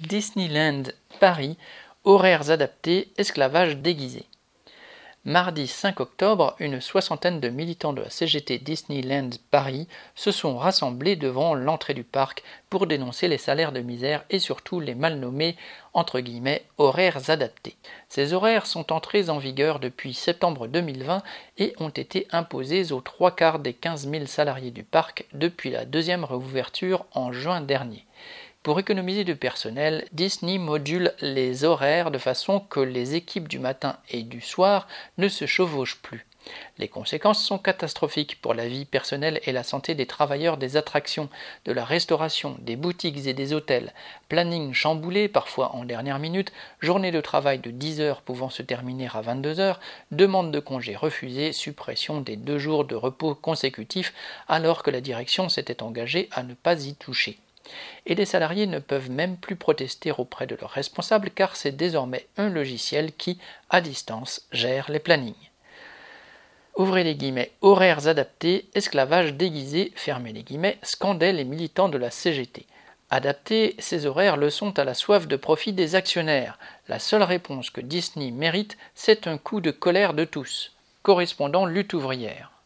Disneyland Paris, horaires adaptés, esclavage déguisé. Mardi 5 octobre, une soixantaine de militants de la CGT Disneyland Paris se sont rassemblés devant l'entrée du parc pour dénoncer les salaires de misère et surtout les mal nommés entre guillemets horaires adaptés. Ces horaires sont entrés en vigueur depuis septembre 2020 et ont été imposés aux trois quarts des 15 000 salariés du parc depuis la deuxième réouverture en juin dernier. Pour économiser du personnel, Disney module les horaires de façon que les équipes du matin et du soir ne se chevauchent plus. Les conséquences sont catastrophiques pour la vie personnelle et la santé des travailleurs des attractions, de la restauration, des boutiques et des hôtels. Planning chamboulé, parfois en dernière minute, journée de travail de 10 heures pouvant se terminer à 22 heures, demande de congé refusée, suppression des deux jours de repos consécutifs alors que la direction s'était engagée à ne pas y toucher et les salariés ne peuvent même plus protester auprès de leurs responsables car c'est désormais un logiciel qui, à distance, gère les plannings. Ouvrez les guillemets, horaires adaptés, esclavage déguisé, fermez les guillemets, scandaient les militants de la CGT. Adapter ces horaires le sont à la soif de profit des actionnaires. La seule réponse que Disney mérite, c'est un coup de colère de tous. Correspondant lutte ouvrière.